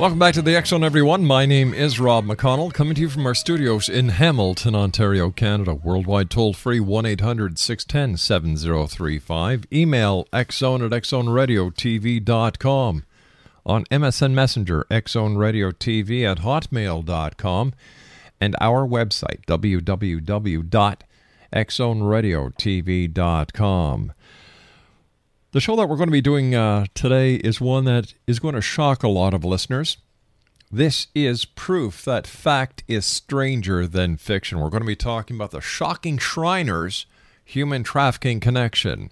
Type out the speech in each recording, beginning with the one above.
Welcome back to the Zone, everyone. My name is Rob McConnell, coming to you from our studios in Hamilton, Ontario, Canada. Worldwide toll free 1 800 610 7035. Email xzone at xzoneradiotv.com. On MSN Messenger, xzoneradiotv at hotmail.com. And our website, www.xzoneradiotv.com. The show that we're going to be doing uh, today is one that is going to shock a lot of listeners. This is proof that fact is stranger than fiction. We're going to be talking about the shocking Shriners human trafficking connection.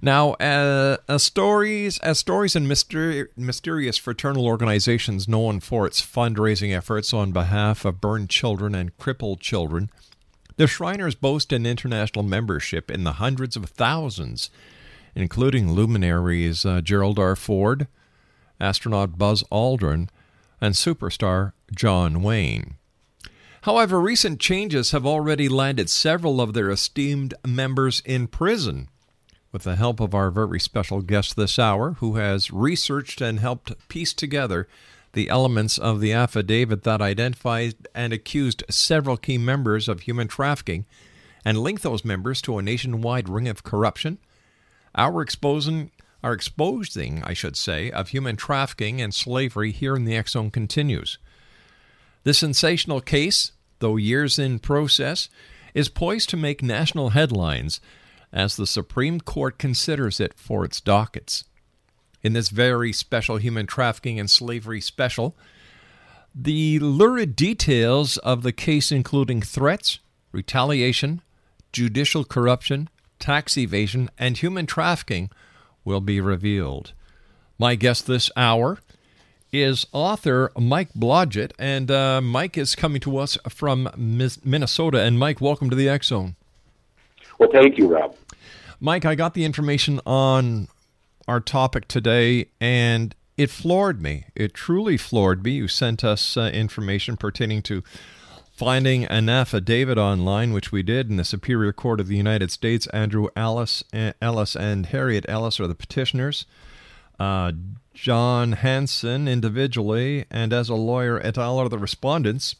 Now, uh, as stories, as stories and myster- mysterious fraternal organizations known for its fundraising efforts on behalf of burned children and crippled children, the Shriners boast an international membership in the hundreds of thousands including luminaries uh, Gerald R. Ford, astronaut Buzz Aldrin, and superstar John Wayne. However, recent changes have already landed several of their esteemed members in prison. With the help of our very special guest this hour, who has researched and helped piece together the elements of the affidavit that identified and accused several key members of human trafficking and linked those members to a nationwide ring of corruption, our exposing, our exposing, I should say, of human trafficking and slavery here in the Zone continues. This sensational case, though years in process, is poised to make national headlines as the Supreme Court considers it for its dockets. In this very special human trafficking and slavery special, the lurid details of the case, including threats, retaliation, judicial corruption, tax evasion, and human trafficking will be revealed. My guest this hour is author Mike Blodgett, and uh, Mike is coming to us from Minnesota. And Mike, welcome to the X Zone. Well, thank you, Rob. Mike, I got the information on our topic today, and it floored me. It truly floored me. You sent us uh, information pertaining to finding an affidavit online, which we did in the Superior Court of the United States. Andrew Ellis, Ellis and Harriet Ellis are the petitioners. Uh, John Hanson individually and as a lawyer et al. are the respondents.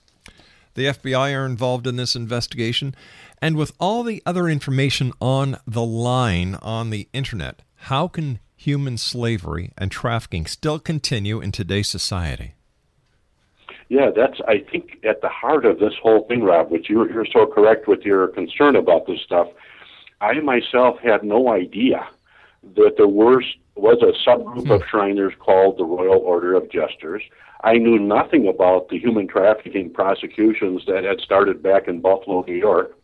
The FBI are involved in this investigation. And with all the other information on the line on the internet, how can human slavery and trafficking still continue in today's society? Yeah, that's I think at the heart of this whole thing, Rob. Which you're, you're so correct with your concern about this stuff. I myself had no idea that there were, was a subgroup of hmm. Shriners called the Royal Order of Jesters. I knew nothing about the human trafficking prosecutions that had started back in Buffalo, New York.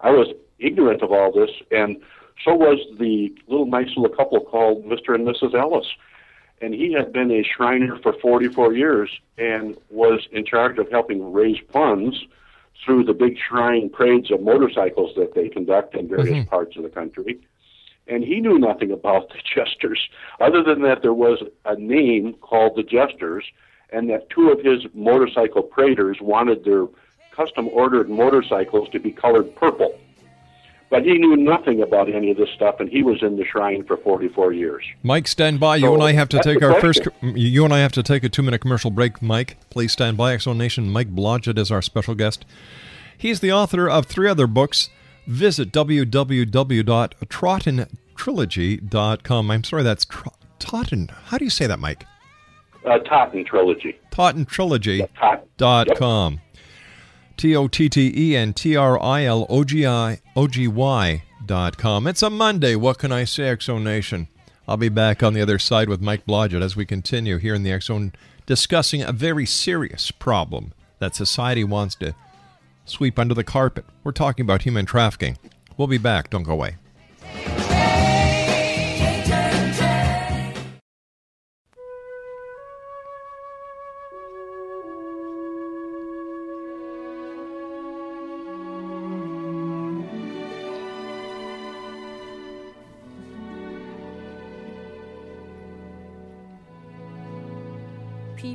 I was ignorant of all this, and so was the little nice little couple called Mr. and Mrs. Ellis. And he had been a Shriner for 44 years and was in charge of helping raise funds through the big shrine parades of motorcycles that they conduct in various mm-hmm. parts of the country. And he knew nothing about the Jesters, other than that there was a name called the Jesters, and that two of his motorcycle praters wanted their custom ordered motorcycles to be colored purple. But he knew nothing about any of this stuff, and he was in the shrine for 44 years. Mike, stand by. You So, and I have to take our first. You and I have to take a two-minute commercial break. Mike, please stand by. X Zone Nation. Mike Blodgett is our special guest. He's the author of three other books. Visit www.trottontrilogy.com. I'm sorry, that's tr- Totten. How do you say that, Mike? Uh, Totten Trilogy. Tottentrilogy.com. Totten. dot com. T O T T E N T R I L O G I O G Y dot com. It's a Monday. What can I say, X Zone Nation? I'll be back on the other side with Mike Blodgett as we continue here in the X Zone discussing a very serious problem that society wants to sweep under the carpet. We're talking about human trafficking. We'll be back. Don't go away.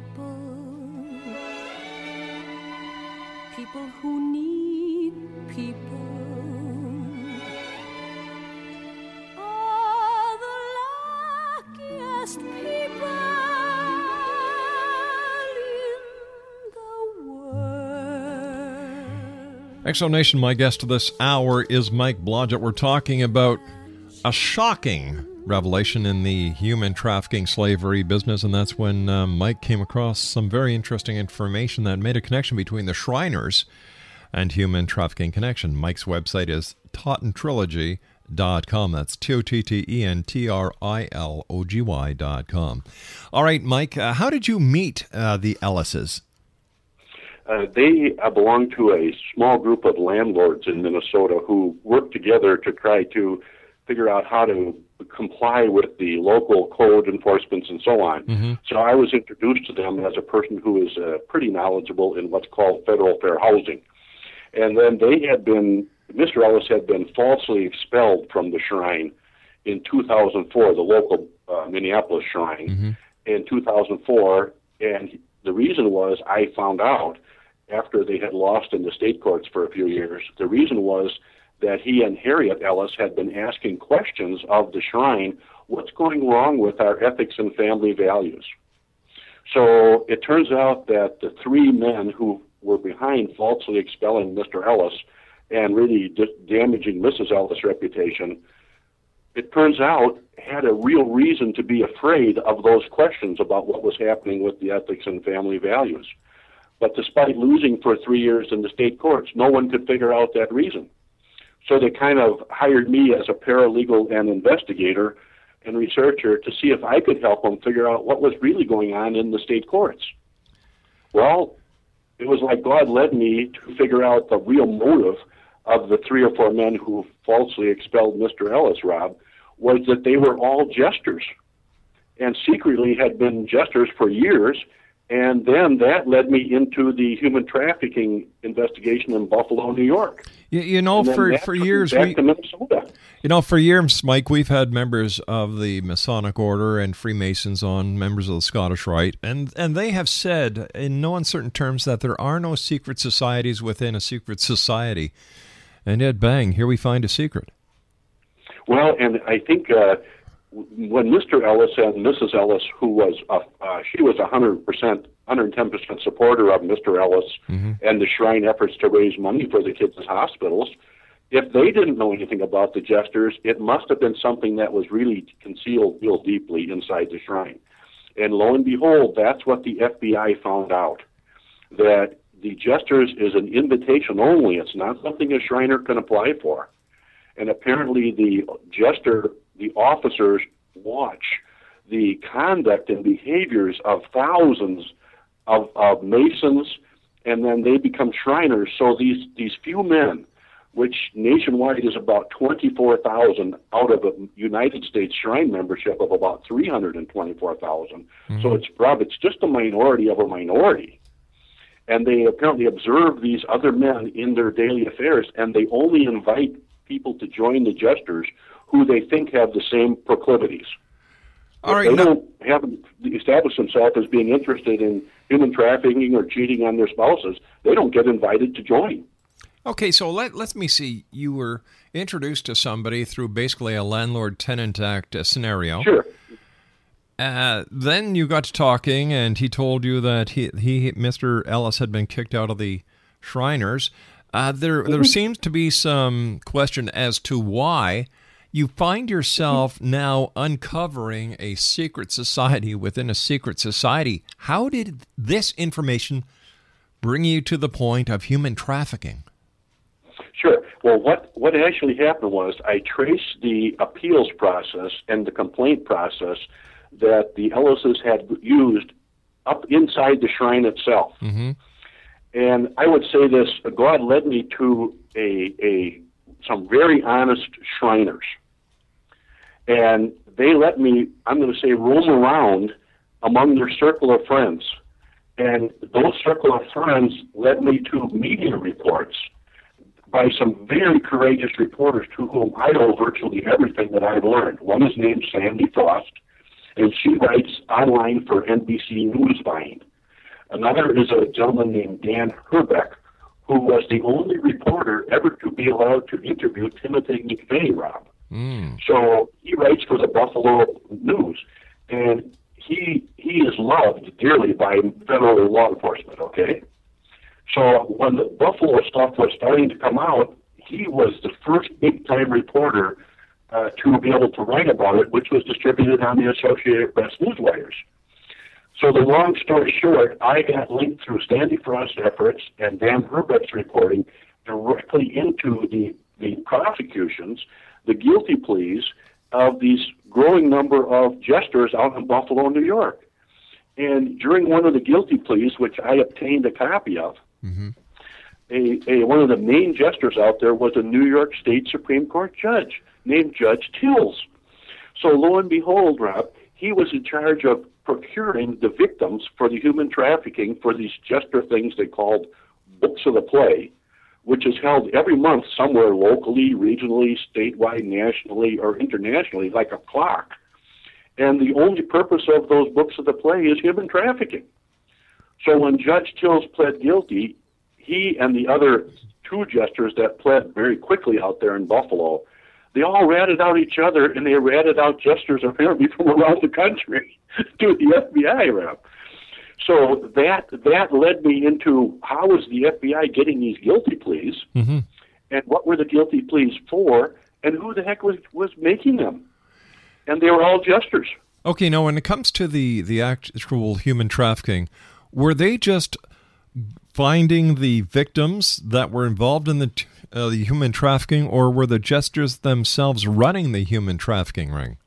People. People who need people. Are the luckiest people in the world. X Zone Nation, my guest to this hour is Mike Blodgett. We're talking about a shocking revelation in the human trafficking slavery business, and that's when uh, Mike came across some very interesting information that made a connection between the Shriners and human trafficking connection. Mike's website is tottentrilogy.com. That's T O T T E N T R I L O G Y.com. All right, Mike, uh, how did you meet uh, the Ellises? Uh, they uh, belong to a small group of landlords in Minnesota who work together to try to figure out how to comply with the local code enforcements and so on. So I was introduced to them as a person who is uh, pretty knowledgeable in what's called federal fair housing. And then they had been, Mr. Ellis had been falsely expelled from the shrine in 2004, the local uh, Minneapolis shrine, in 2004. And the reason was I found out after they had lost in the state courts for a few years, the reason was that he and Harriet Ellis had been asking questions of the shrine what's going wrong with our ethics and family values? So it turns out that the three men who were behind falsely expelling Mr. Ellis and really d- damaging Mrs. Ellis' reputation, it turns out had a real reason to be afraid of those questions about what was happening with the ethics and family values. But despite losing for three years in the state courts, no one could figure out that reason. So they kind of hired me as a paralegal and investigator and researcher to see if I could help them figure out what was really going on in the state courts. Well, it was like God led me to figure out the real motive of the three or four men who falsely expelled Mr. Ellis, Rob, was that they were all jesters and secretly had been jesters for years. And then that led me into the human trafficking investigation in Buffalo, New York. You, you know, for, for years, back we, to Minnesota. You know, for years, Mike, we've had members of the Masonic Order and Freemasons on, members of the Scottish Rite, and, and they have said in no uncertain terms that there are no secret societies within a secret society. And yet, bang, here we find a secret. Well, and I think uh, when Mr. Ellis and Mrs. Ellis, who was a, uh, she was a hundred percent, hundred and ten percent supporter of Mr. Ellis and the Shrine efforts to raise money for the kids' hospitals. If they didn't know anything about the jesters, it must have been something that was really concealed real deeply inside the shrine. And lo and behold, that's what the FBI found out. That the jesters is an invitation only. It's not something a Shriner can apply for. And apparently, the jester the officers watch the conduct and behaviors of thousands of, of masons, and then they become Shriners. So these these few men, which nationwide is about twenty four thousand out of a United States Shrine membership of about three hundred and twenty four So mm-hmm. it's Rob, it's just a minority of a minority. And they apparently observe these other men in their daily affairs, and they only invite people to join the jesters who they think have the same proclivities. All right. they now- don't haven't established themselves as being interested in human trafficking or cheating on their spouses. They don't get invited to join. Okay, so let let me see. You were introduced to somebody through basically a landlord-tenant act uh, scenario. Sure. Uh, then you got to talking, and he told you that he, he Mr. Ellis had been kicked out of the Shriners. Uh, there there seems to be some question as to why you find yourself now uncovering a secret society within a secret society. How did this information bring you to the point of human trafficking? Sure. Well, what what actually happened was I traced the appeals process and the complaint process that the Ellises had used up inside the shrine itself. Mhm. And I would say this: God led me to a a some very honest Shriners, and they let me. I'm going to say roam around among their circle of friends, and those circle of friends led me to media reports by some very courageous reporters to whom I owe virtually everything that I've learned. One is named Sandy Frost, and she writes online for NBC Newsvine. Another is a gentleman named Dan Herbeck, who was the only reporter ever to be allowed to interview Timothy McVeigh, Rob. Mm. So he writes for the Buffalo News, and he he is loved dearly by federal law enforcement. Okay, so when the Buffalo stuff was starting to come out, he was the first big time reporter uh, to be able to write about it, which was distributed on the Associated Press newswires. So the long story short, I got linked through Sandy Frost's efforts and Dan Herbeck's reporting directly into the, the prosecutions, the guilty pleas of these growing number of jesters out in Buffalo, New York. And during one of the guilty pleas, which I obtained a copy of, mm-hmm. a, a one of the main jesters out there was a New York State Supreme Court judge named Judge Tills. So lo and behold, Rob, he was in charge of procuring the victims for the human trafficking for these jester things they called books of the play, which is held every month somewhere locally, regionally, statewide, nationally, or internationally, like a clock. And the only purpose of those books of the play is human trafficking. So when Judge Tills pled guilty, he and the other two jesters that pled very quickly out there in Buffalo, they all ratted out each other and they ratted out jesters apparently from around the country to the FBI rep. So that that led me into how was the FBI getting these guilty pleas, hmm and what were the guilty pleas for, and who the heck was was making them? And they were all jesters. Okay, now when it comes to the the actual human trafficking, were they just finding the victims that were involved in the uh, the human trafficking, or were the jesters themselves running the human trafficking ring?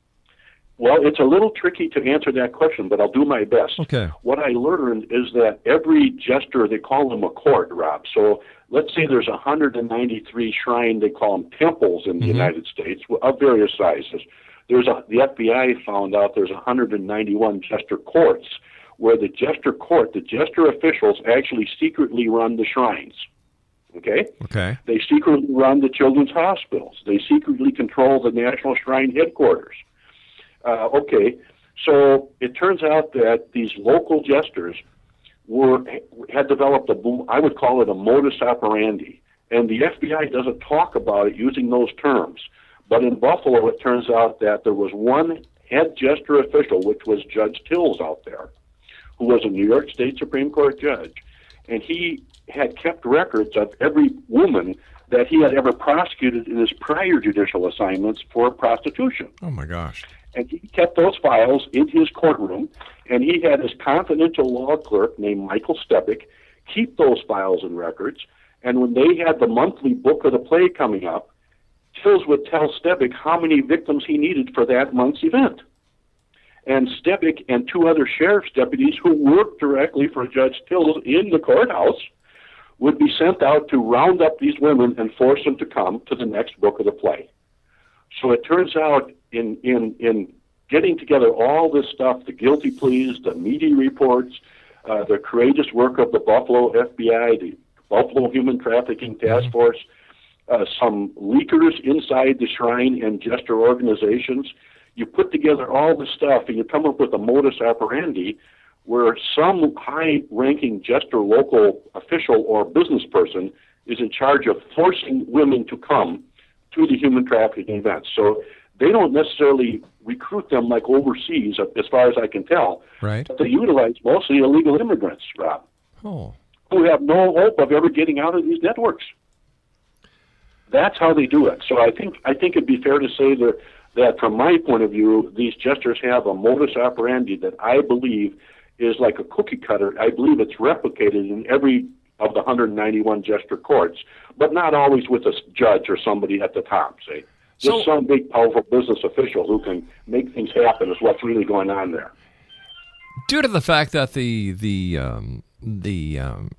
Well, it's a little tricky to answer that question, but I'll do my best. Okay. What I learned is that every jester, they call them a court, Rob. So let's say there's 193 shrine, they call them temples in the mm-hmm. United States of various sizes. There's a, the FBI found out there's 191 jester courts, where the jester court, the jester officials actually secretly run the shrines. Okay? Okay. They secretly run the children's hospitals. They secretly control the National Shrine headquarters. Uh, okay, so it turns out that these local jesters were had developed a I would call it a modus operandi, and the FBI doesn't talk about it using those terms. But in Buffalo, it turns out that there was one head jester official, which was Judge Tills out there, who was a New York State Supreme Court judge, and he had kept records of every woman that he had ever prosecuted in his prior judicial assignments for prostitution. Oh my gosh. And he kept those files in his courtroom, and he had his confidential law clerk named Michael Stepick keep those files and records. And when they had the monthly book of the play coming up, Tills would tell Stebick how many victims he needed for that month's event. And Stebick and two other sheriff's deputies who worked directly for Judge Tills in the courthouse would be sent out to round up these women and force them to come to the next book of the play. So it turns out in in in getting together all this stuff, the guilty pleas, the media reports, uh, the courageous work of the Buffalo FBI, the Buffalo Human Trafficking Task Force, uh, some leakers inside the Shrine and Jester organizations. You put together all this stuff and you come up with a modus operandi where some high ranking Jester local official or business person is in charge of forcing women to come to the human trafficking events. So they don't necessarily recruit them like overseas, as far as I can tell. Right. But they utilize mostly illegal immigrants, Rob, Oh. who have no hope of ever getting out of these networks. That's how they do it. So I think I think it'd be fair to say that that from my point of view, these jesters have a modus operandi that I believe is like a cookie cutter. I believe it's replicated in every of the 191 jester courts, but not always with a judge or somebody at the top. Say, So- just some big, powerful business official who can make things happen is what's really going on there. Due to the fact that the the um, the um,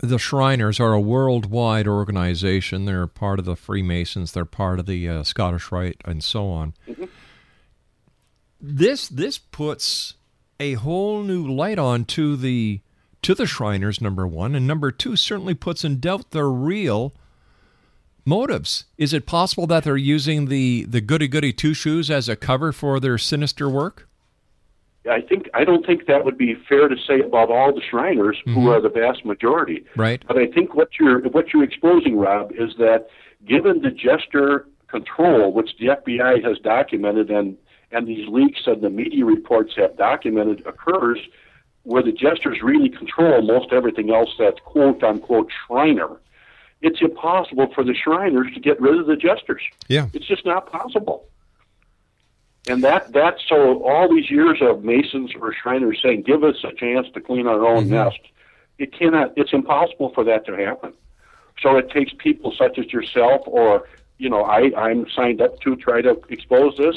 the Shriners are a worldwide organization, they're part of the Freemasons, they're part of the uh, Scottish Rite, and so on. This this puts a whole new light on to the to the Shriners. Number one, and number two certainly puts in doubt their real motives. Is it possible that they're using the the goody goody two shoes as a cover for their sinister work? I think I don't think that would be fair to say about all the Shriners, who mm-hmm. are the vast majority. Right. But I think what you're what you're exposing, Rob, is that given the jester control, which the FBI has documented and and these leaks and the media reports have documented occurs, where the jesters really control most everything else that's quote unquote Shriner. It's impossible for the Shriners to get rid of the jesters. Yeah. It's just not possible. And that that so all these years of Masons or Shriners saying, "Give us a chance to clean our own nest," it cannot. It's impossible for that to happen. So it takes people such as yourself, or you know, I I'm signed up to try to expose this.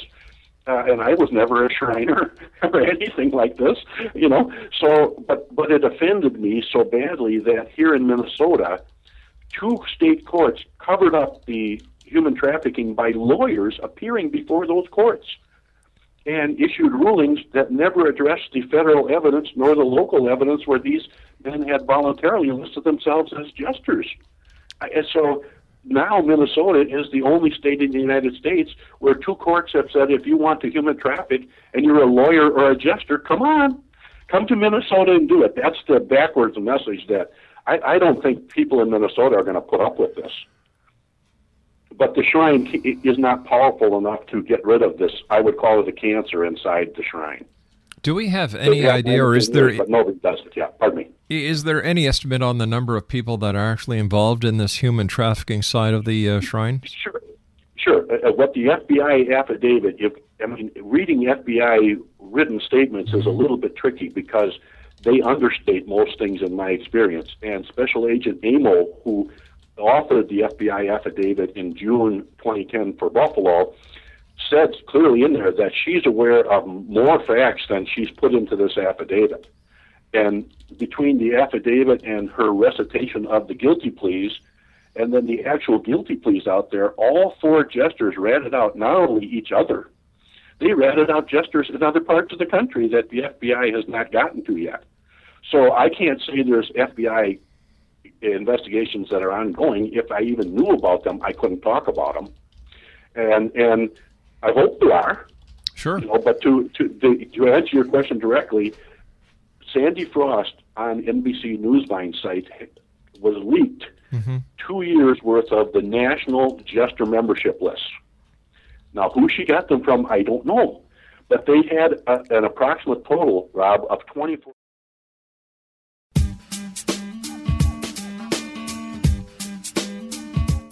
Uh, and I was never a Shriner or anything like this, you know. So, but but it offended me so badly that here in Minnesota, two state courts covered up the human trafficking by lawyers appearing before those courts and issued rulings that never addressed the federal evidence nor the local evidence where these men had voluntarily enlisted themselves as jesters. And so now Minnesota is the only state in the United States where two courts have said if you want to human traffic and you're a lawyer or a jester, come on, come to Minnesota and do it. That's the backwards message that I, I don't think people in Minnesota are going to put up with this. But the shrine is not powerful enough to get rid of this. I would call it a cancer inside the shrine. Do we have any idea, or is there But nobody does it. Yeah, pardon me. is there any estimate on the number of people that are actually involved in this human trafficking side of the uh, shrine? Sure, sure. Uh, uh, what the FBI affidavit, if I mean, reading FBI written statements is a little bit tricky because they understate most things in my experience. And Special Agent Amo, who authored the FBI affidavit in June 2010 for Buffalo, said clearly in there that she's aware of more facts than she's put into this affidavit. And between the affidavit and her recitation of the guilty pleas, and then the actual guilty pleas out there, all four jesters ratted out not only each other, they ratted out jesters in other parts of the country that the FBI has not gotten to yet. So I can't say there's FBI investigations that are ongoing. If I even knew about them, I couldn't talk about them. And and I hope there are. Sure. You know, but to to the, to answer your question directly, Sandy Frost on NBC Newsvine site was leaked mm-hmm. two years worth of the national jester membership list. Now, who she got them from, I don't know, but they had a, an approximate total, Rob, of 24.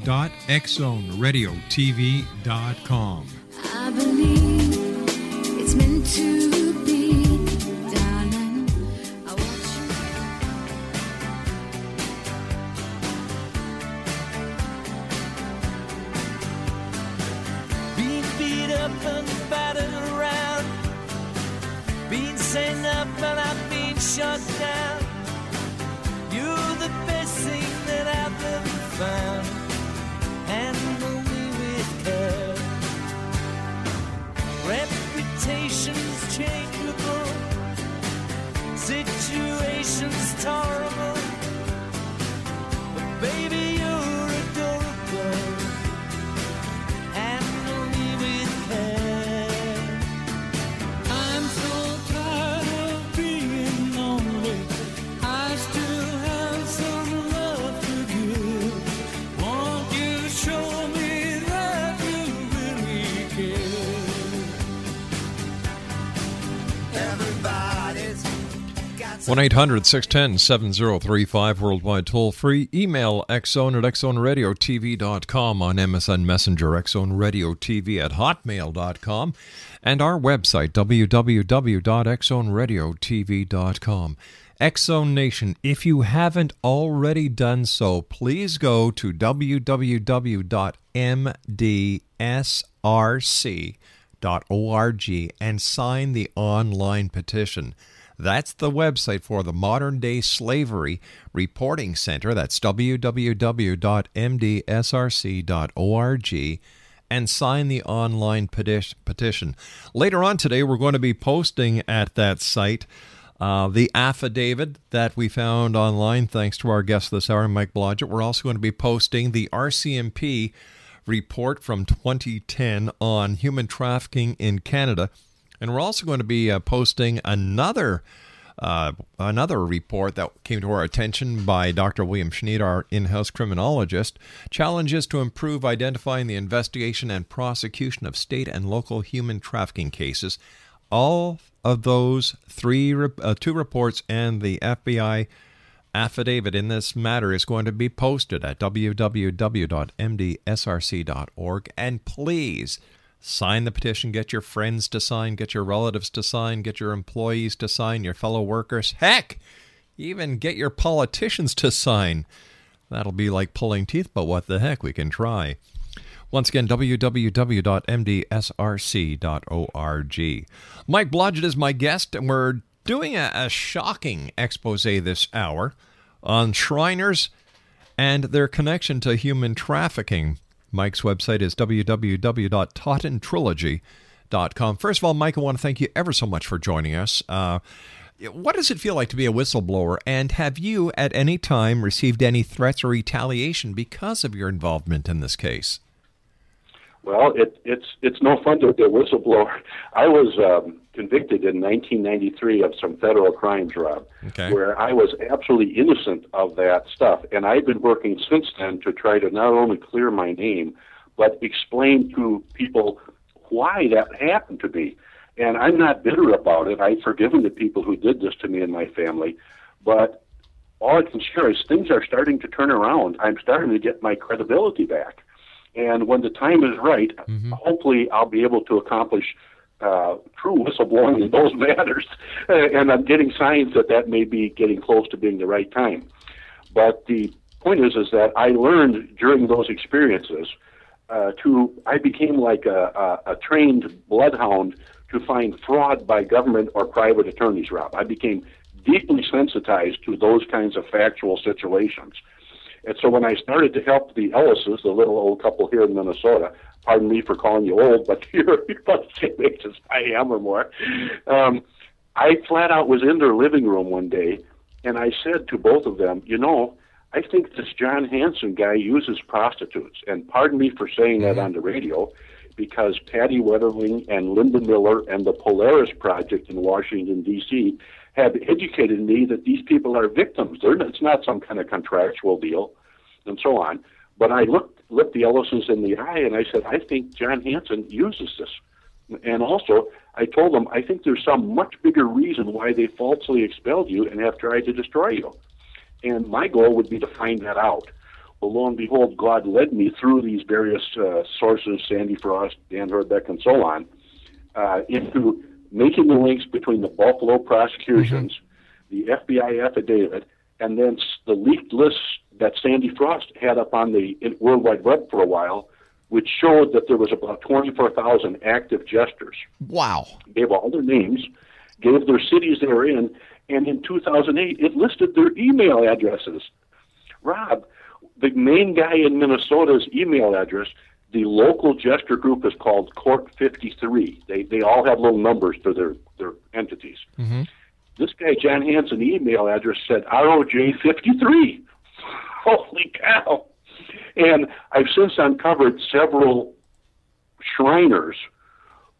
www.xzoneradiotv.com. I believe it's meant to be, darling. I want you. Being beat up and battered around. Being sent up and I've been shut down. You're the best thing that I've ever found. Handle me with care. Reputations changeable. 1 800 610 7035 worldwide toll free. Email xzone at xzoneradiotv.com on MSN Messenger, xzoneradiotv at hotmail.com, and our website, www.xzoneradiotv.com. Xzone Nation, if you haven't already done so, please go to www.mdsrc.org and sign the online petition. That's the website for the Modern Day Slavery Reporting Center. That's www.mdsrc.org and sign the online petition. Later on today, we're going to be posting at that site uh, the affidavit that we found online, thanks to our guest this hour, Mike Blodgett. We're also going to be posting the RCMP report from 2010 on human trafficking in Canada. And we're also going to be uh, posting another uh, another report that came to our attention by Dr. William Schneid, our in-house criminologist, challenges to improve identifying the investigation and prosecution of state and local human trafficking cases. All of those three, uh, two reports and the FBI affidavit in this matter is going to be posted at www.mdsrc.org. And please sign the petition, get your friends to sign, get your relatives to sign, get your employees to sign, your fellow workers. Heck, even get your politicians to sign. That'll be like pulling teeth, but what the heck, we can try. Once again, www.mdsrc.org. Mike Blodgett is my guest, and we're doing a, a shocking expose this hour on Shriners and their connection to human trafficking. Mike's website is www.tottentrilogy.com. First of all, Mike, I want to thank you ever so much for joining us. Uh, what does it feel like to be a whistleblower? And have you at any time received any threats or retaliation because of your involvement in this case? Well, it, it's it's no fun to be a whistleblower. I was um, convicted in 1993 of some federal crimes, Rob, Okay. where I was absolutely innocent of that stuff, and I've been working since then to try to not only clear my name, but explain to people why that happened to me. And I'm not bitter about it. I've forgiven the people who did this to me and my family, but all I can share is things are starting to turn around. I'm starting to get my credibility back. And when the time is right, hopefully I'll be able to accomplish uh, true whistleblowing in those matters. and I'm getting signs that that may be getting close to being the right time. But the point is, is that I learned during those experiences uh, to I became like a, a, a trained bloodhound to find fraud by government or private attorneys. Rob, I became deeply sensitized to those kinds of factual situations. And so when I started to help the Ellises, the little old couple here in Minnesota, pardon me for calling you old, but you're about the same age as I am or more, um, I flat out was in their living room one day and I said to both of them, you know, I think this John Hanson guy uses prostitutes. And pardon me for saying that on the radio, because Patty Wetterling and Linda Miller and the Polaris Project in Washington, D.C., have educated me that these people are victims. They're, it's not some kind of contractual deal and so on. But I looked, looked the Ellisons in the eye and I said, I think John Hanson uses this. And also, I told them, I think there's some much bigger reason why they falsely expelled you and have tried to destroy you. And my goal would be to find that out. Well, lo and behold, God led me through these various uh, sources, Sandy Frost, Dan Herbeck, and so on, uh, into making the links between the Buffalo prosecutions, the FBI affidavit, and then the leaked lists that Sandy Frost had up on the World Wide Web for a while, which showed that there was about 24,000 active jesters Wow. gave all their names, gave their cities they were in, and in 2008 it listed their email addresses. Rob, the main guy in Minnesota's email address, the local jester group is called Court 53. They they all have little numbers for their their entities. Mm-hmm. This guy John Hanson email address said ROJ 53. Holy cow! And I've since uncovered several Shriners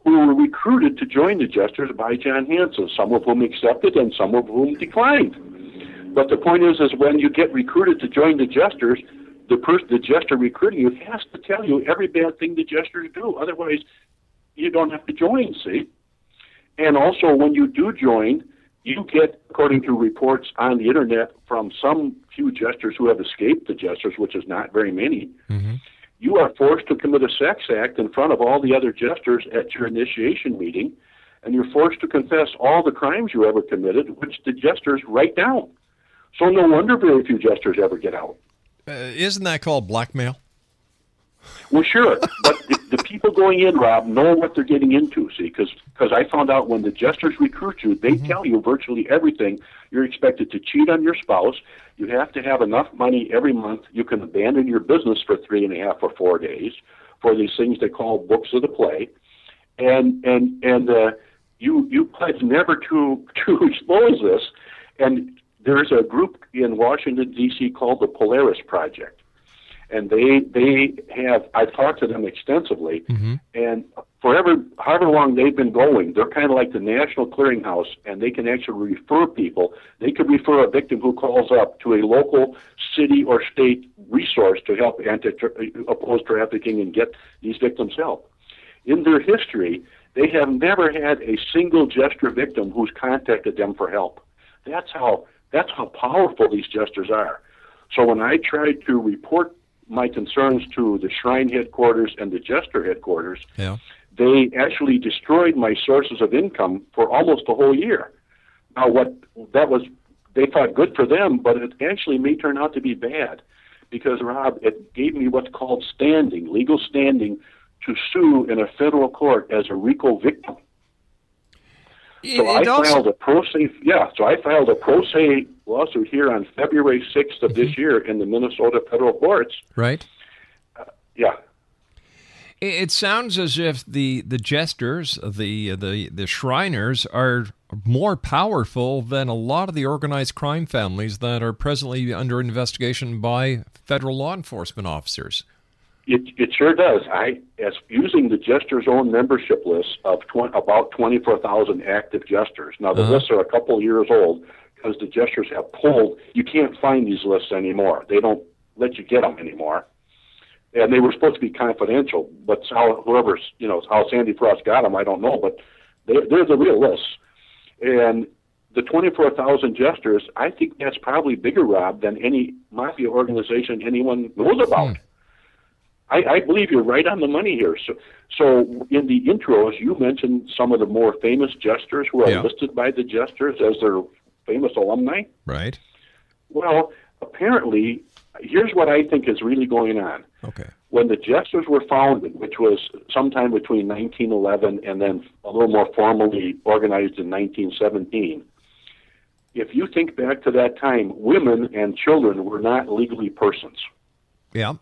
who were recruited to join the Jesters by John Hanson, some of whom accepted and some of whom declined. But the point is, is when you get recruited to join the Jesters, the person, the Jester recruiting you has to tell you every bad thing the Jesters do. Otherwise, you don't have to join. See, and also when you do join, you get, according to reports on the internet from some few Jesters who have escaped the Jesters, which is not very many you are forced to commit a sex act in front of all the other jesters at your initiation meeting, and you're forced to confess all the crimes you ever committed, which the jesters write down. So no wonder very few jesters ever get out. Uh, isn't that called blackmail? Well, sure, but the, the people going in, Rob, know what they're getting into. See, because I found out when the jesters recruit you, they tell you virtually everything. You're expected to cheat on your spouse. You have to have enough money every month. You can abandon your business for three and a half or four days for these things they call books of the play, and and and uh, you you pledge never to to expose this. And there's a group in Washington D.C. called the Polaris Project and they they have I've talked to them extensively, mm-hmm. and forever however long they've been going, they're kind of like the national clearinghouse, and they can actually refer people. They could refer a victim who calls up to a local city or state resource to help anti oppose trafficking and get these victims help. In their history, they have never had a single jester victim who's contacted them for help. That's how that's how powerful these jesters are. So when I tried to report my concerns to the shrine headquarters and the jester headquarters, Yeah. they actually destroyed my sources of income for almost a whole year. Now, what that was, they thought good for them, but it actually may turn out to be bad because, Rob, it gave me what's called standing, legal standing, to sue in a federal court as a RICO victim. So I filed a pro se, yeah. So I filed a pro se lawsuit here on February sixth of this year in the Minnesota federal courts. right. Yeah, It sounds as if the the jesters, the the the Shriners, are more powerful than a lot of the organized crime families that are presently under investigation by federal law enforcement officers. It, it sure does. I, as using the Jester's own membership list of tw- about 24,000 active Jesters. Now, the Uh-huh. lists are a couple years old because the Jesters have pulled. You can't find these lists anymore. They don't let you get them anymore. And they were supposed to be confidential, but how, whoever's, you know, how Sandy Frost got them, I don't know, but they, they're the real lists. And the 24,000 Jesters, I think that's probably bigger, Rob, than any mafia organization anyone knows about. Hmm. I, I believe you're right on the money here. So, so in the intros, you mentioned some of the more famous jesters who are Yeah. listed by the jesters as their famous alumni. Right. Well, apparently, here's what I think is really going on. Okay. When the jesters were founded, which was sometime between 1911 and then a little more formally organized in 1917, if you think back to that time, women and children were not legally persons. Yeah.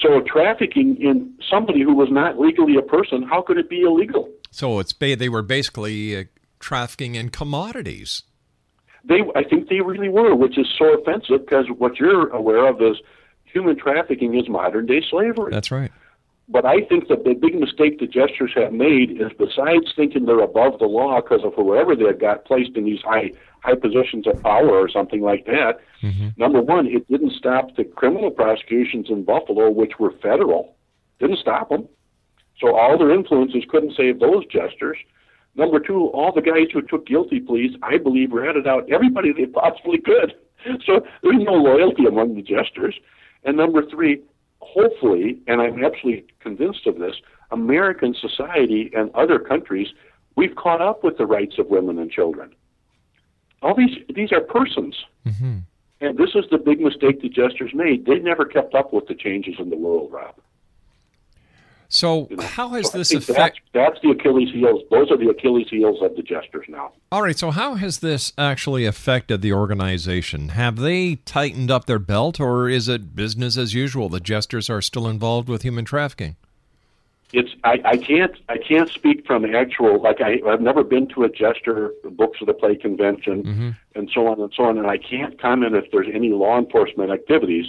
So trafficking in somebody who was not legally a person, how could it be illegal? So it's ba- they were basically uh, trafficking in commodities. They, I think they really were, which is so offensive because what you're aware of is human trafficking is modern day slavery. That's right. But I think that the big mistake the jesters have made is besides thinking they're above the law because of whoever they've got placed in these high high positions of power or something like that. Mm-hmm. Number one, it didn't stop the criminal prosecutions in Buffalo, which were federal. Didn't stop them. So all their influences couldn't save those jesters. Number two, all the guys who took guilty pleas, I believe, ratted out everybody they possibly could. So there's no loyalty among the jesters. And number three, hopefully, and I'm absolutely convinced of this, American society and other countries, we've caught up with the rights of women and children. All these these are persons. Mm-hmm. And this is the big mistake the jesters made. They never kept up with the changes in the world, Rob. So, how has So this think affect? That's, that's the Achilles heels. Those are the Achilles heels of the jesters now. All right. So, how has this actually affected the organization? Have they tightened up their belt, or is it business as usual? The jesters are still involved with human trafficking. It's I, I can't I can't speak from actual like I I've never been to a jester books of the play convention mm-hmm. and so on and so on and I can't comment if there's any law enforcement activities,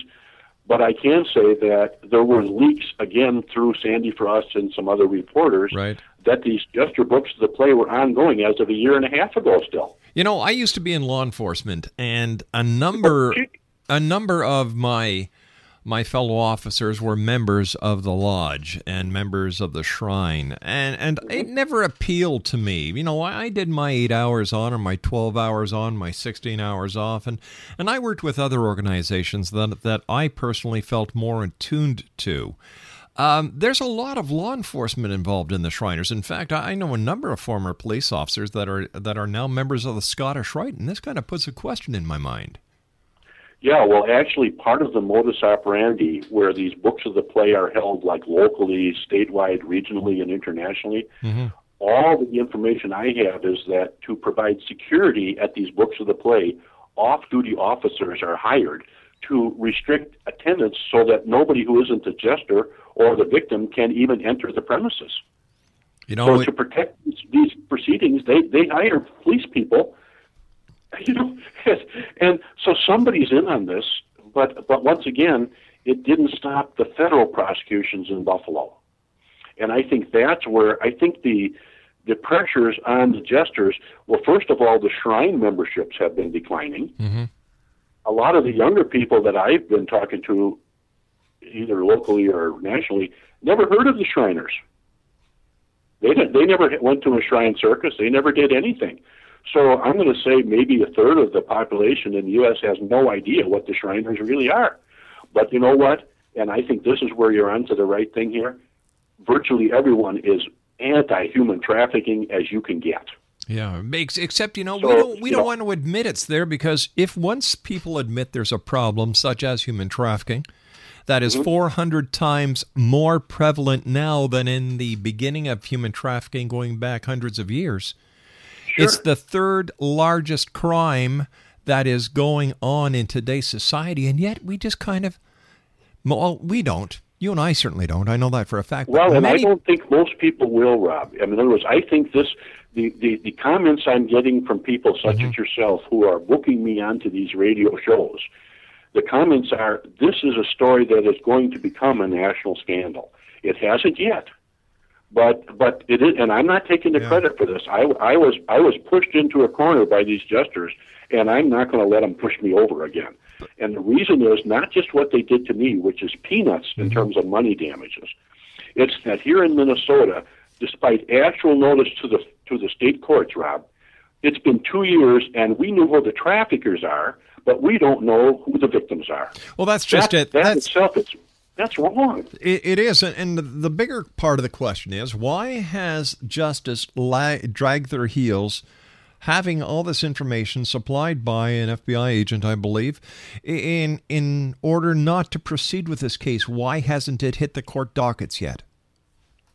but I can say that there were leaks again through Sandy Frost and some other reporters Right. that these jester books of the play were ongoing as of a year and a half ago still. You know, I used to be in law enforcement, and a number, a number of my my fellow officers were members of the lodge and members of the shrine, and and it never appealed to me. You know, I did my eight hours on or my twelve hours on, my sixteen hours off, and and I worked with other organizations that that I personally felt more attuned to. Um, there's a lot of law enforcement involved in the Shriners. In fact, I I know a number of former police officers that are that are now members of the Scottish Rite, and this kind of puts a question in my mind. Yeah, well, actually, part of the modus operandi where these books of the play are held, like locally, statewide, regionally, and internationally, mm-hmm. all the information I have is that to provide security at these books of the play, off duty officers are hired to restrict attendance so that nobody who isn't the jester or the victim can even enter the premises. You know, So to protect these, these proceedings, they they hire police people. You know, and so somebody's in on this, but but once again, it didn't stop the federal prosecutions in Buffalo, and I think that's where I think the the pressures on the jesters. Well, first of all, the shrine memberships have been declining. Mm-hmm. A lot of the younger people that I've been talking to, either locally or nationally, never heard of the Shriners. They didn't, they never went to a shrine circus. They never did anything. So I'm going to say maybe a third of the population in the U.S. has no idea what the Shriners really are. But you know what? And I think this is where you're onto the right thing here. Virtually everyone is anti-human trafficking as you can get. yeah, makes except you know we don't we don't know- want to admit it's there because if once people admit there's a problem such as human trafficking, that is mm-hmm. 400 times more prevalent now than in the beginning of human trafficking going back hundreds of years. It's the third largest crime that is going on in today's society, and yet we just kind of, well, we don't. You and I certainly don't. I know that for a fact. but Well, and many- I don't think most people will, Rob. I mean, in other words, I think this the, the, the comments I'm getting from people such as mm-hmm. yourself who are booking me onto these radio shows, the comments are this is a story that is going to become a national scandal. It hasn't yet. But but it is, and I'm not taking the credit for this. I, I was I was pushed into a corner by these jesters, and I'm not going to let them push me over again. And the reason is not just what they did to me, which is peanuts in mm-hmm. terms of money damages. It's that here in Minnesota, despite actual notice to the to the state courts, Rob, it's been two years, and we knew who the traffickers are, but we don't know who the victims are. well, that's just that, it. That That's itself, it's that's wrong. It, it is, and- the- the bigger part of the question is why has justice la- dragged their heels, having all this information supplied by an FBI agent, I believe, in in order not to proceed with this case? Why hasn't it hit the court dockets yet?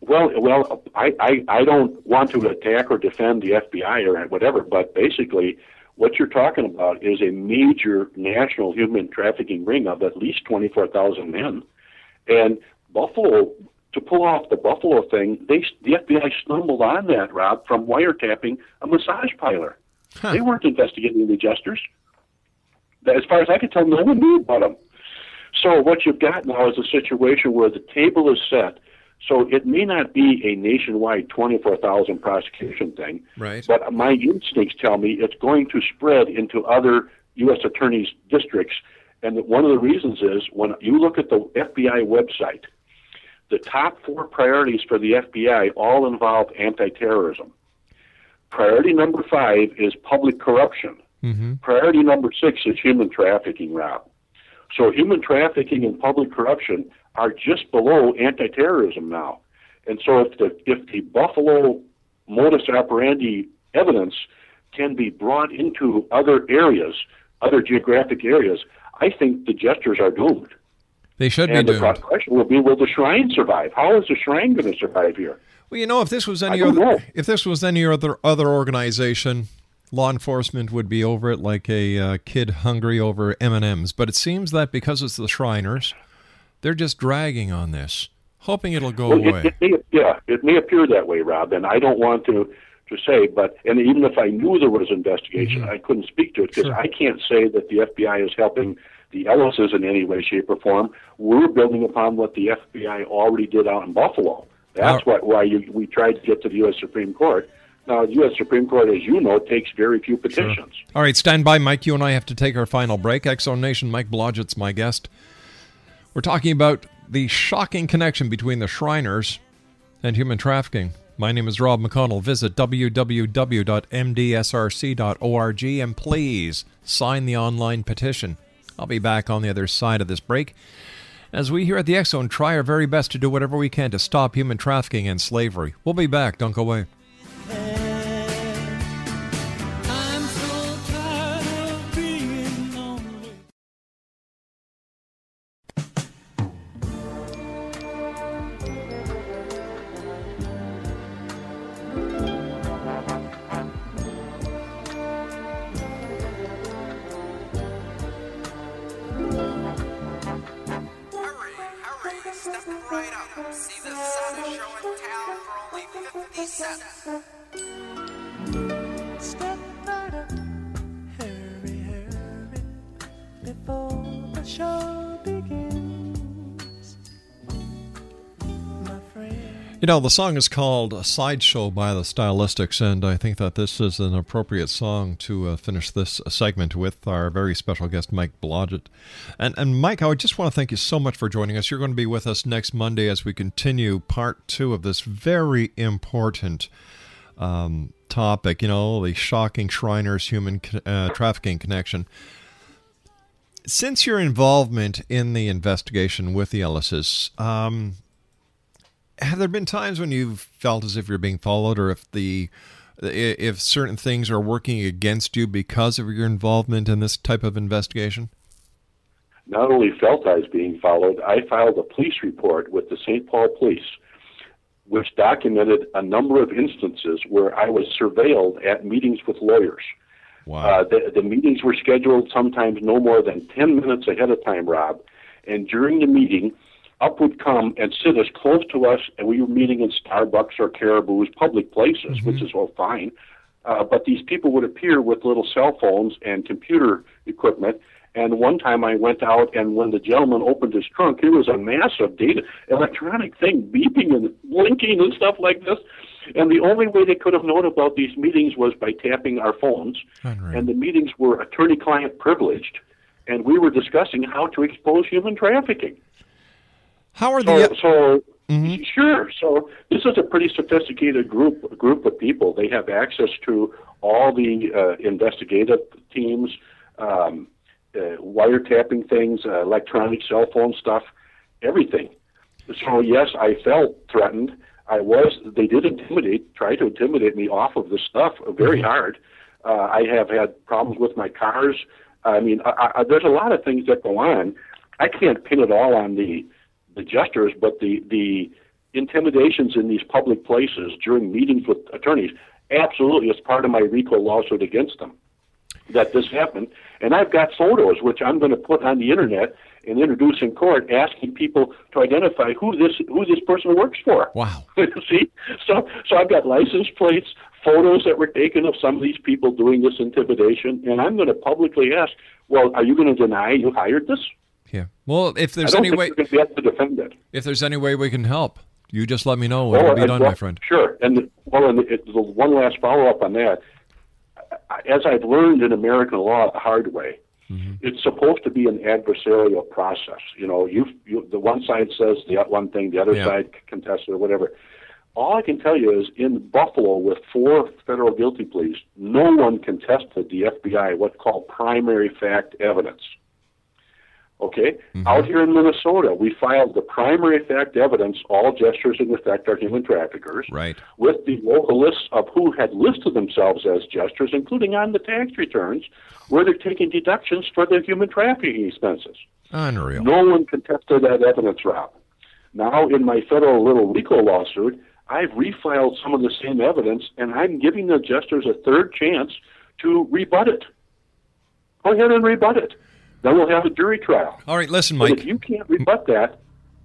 Well, well, I, I, I don't want to attack or defend the FBI or whatever, but basically, what you're talking about is a major national human trafficking ring of at least 24,000 men. And Buffalo, to pull off the Buffalo thing, they the FBI stumbled on that, Rob, from wiretapping a massage parlor. They weren't investigating the jesters. As far as I could tell, no one knew about them. So what you've got now is a situation where the table is set. So it may not be a nationwide 24,000 prosecution thing, Right. but my instincts tell me it's going to spread into other U.S. attorneys' districts. And one of the reasons is when you look at the FBI website, the top four priorities for the FBI all involve anti-terrorism. Priority number five is public corruption. Mm-hmm. Priority number six is human trafficking, Rob. So human trafficking and public corruption are just below anti-terrorism now. And so if the if the Buffalo modus operandi evidence can be brought into other areas, other geographic areas, I think the jesters are doomed. They should And be the question will be, will the shrine survive? How is the shrine going to survive here? Well, you know, if this was any other, know. if this was any other other organization, law enforcement would be over it like a uh, kid hungry over M and M's. But it seems that because it's the Shriners, they're just dragging on this, hoping it'll go Well, away. it, it may, yeah, it may appear that way, Rob, and I don't want to to say, but and even if I knew there was investigation, I couldn't speak to it because Mm-hmm. Sure. I can't say that the FBI is helping the Ellises in any way, shape, or form. We're building upon what the FBI already did out in Buffalo. That's what why you, we tried to get to the U.S. Supreme Court. Now, the U.S. Supreme Court, as you know, takes very few petitions. All right, stand by, Mike. You and I have to take our final break. X Zone Nation, Mike Blodgett's my guest. We're talking about the shocking connection between the Shriners and human trafficking. My name is Rob McConnell. Visit www.mdsrc.org and please sign the online petition. I'll be back on the other side of this break as we here at the Zone try our very best to do whatever we can to stop human trafficking and slavery. We'll be back. Don't go away. You know, the song is called Sideshow by the Stylistics, and I think that this is an appropriate song to uh, finish this segment with our very special guest, Mike Blodgett. And, and Mike, I just want to thank you so much for joining us. You're going to be with us next Monday as we continue part two of this very important um, topic, you know, the shocking Shriners human uh, trafficking connection. Since your involvement in the investigation with the Ellises, um, have there been times when you've felt as if you're being followed or if the if certain things are working against you because of your involvement in this type of investigation not only felt I was being followed, I filed a police report with the St. Paul Police, which documented a number of instances where I was surveilled at meetings with lawyers. wow Uh, the, the meetings were scheduled sometimes no more than 10 minutes ahead of time, Rob. And during the meeting, up would come and sit as close to us, and we were meeting in Starbucks or Caribou's, public places, which is all fine. Uh, but these people would appear with little cell phones and computer equipment. And one time I went out, and when the gentleman opened his trunk, there was a massive data electronic thing beeping and blinking and stuff like this. And the only way they could have known about these meetings was by tapping our phones. Unreal. And the meetings were attorney client privileged. And we were discussing how to expose human trafficking. How are So, the so mhm sure. So this is a pretty sophisticated group group of people. They have access to all the uh, investigative teams, um, uh, wiretapping things, uh, electronic cell phone stuff, everything. So yes, I felt threatened. I was. They did intimidate, try to intimidate me off of this stuff very hard. Uh, I have had problems with my cars. I mean, I, I, there's a lot of things that go on. I can't pin it all on the the jesters, but the the intimidations in these public places during meetings with attorneys absolutely is part of my RICO lawsuit against them. That this happened, and I've got photos which I'm going to put on the internet and introduce in court, asking people to identify who this who this person works for. wow See, so so I've got license plates, photos that were taken of some of these people doing this intimidation, and I'm going to publicly ask, well, are you going to deny you hired this? Yeah. Well, if there's any way, you're to be able to defend it. if there's any way we can help, you just let me know. It'll Well, be done, well, my friend. Sure. And well, and it, the one last follow up on that, as I've learned in American law the hard way, Mm-hmm. it's supposed to be an adversarial process. You know, you, you the one side says the one thing, the other Yeah. side contests it or whatever. All I can tell you is in Buffalo, with four federal guilty pleas, no one contested the FBI what's called primary fact evidence. Okay? Mm-hmm. Out here in Minnesota, we filed the primary fact evidence all jesters in effect are human traffickers Right. with the local lists of who had listed themselves as jesters, including on the tax returns, where they're taking deductions for their human trafficking expenses. Unreal. No one contested that evidence, Rob. Now, in my federal little RICO lawsuit, I've refiled some of the same evidence, and I'm giving the adjusters a third chance to rebut it. Go ahead and rebut it. Then we'll have a jury trial. All right, listen, But Mike. if you can't rebut that,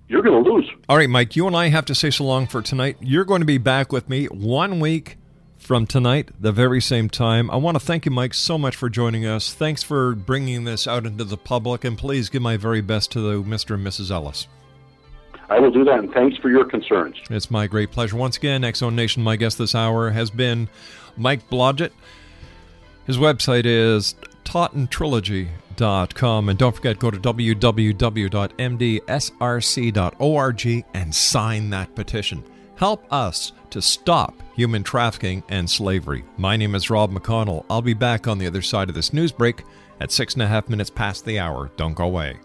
you're going to lose. All right, Mike, you and I have to say so long for tonight. You're going to be back with me one week from tonight, the very same time. I want to thank you, Mike, so much for joining us. Thanks for bringing this out into the public, and please give my very best to the Mr. and Mrs. Ellis. I will do that, and thanks for your concerns. It's my great pleasure. Once again, Zone Nation, my guest this hour has been Mike Blodgett. His website is tottentrilogy.com. And don't forget, go to www.mdsrc.org and sign that petition. Help us to stop human trafficking and slavery. My name is Rob McConnell. I'll be back on the other side of this news break at six and a half minutes past the hour. Don't go away.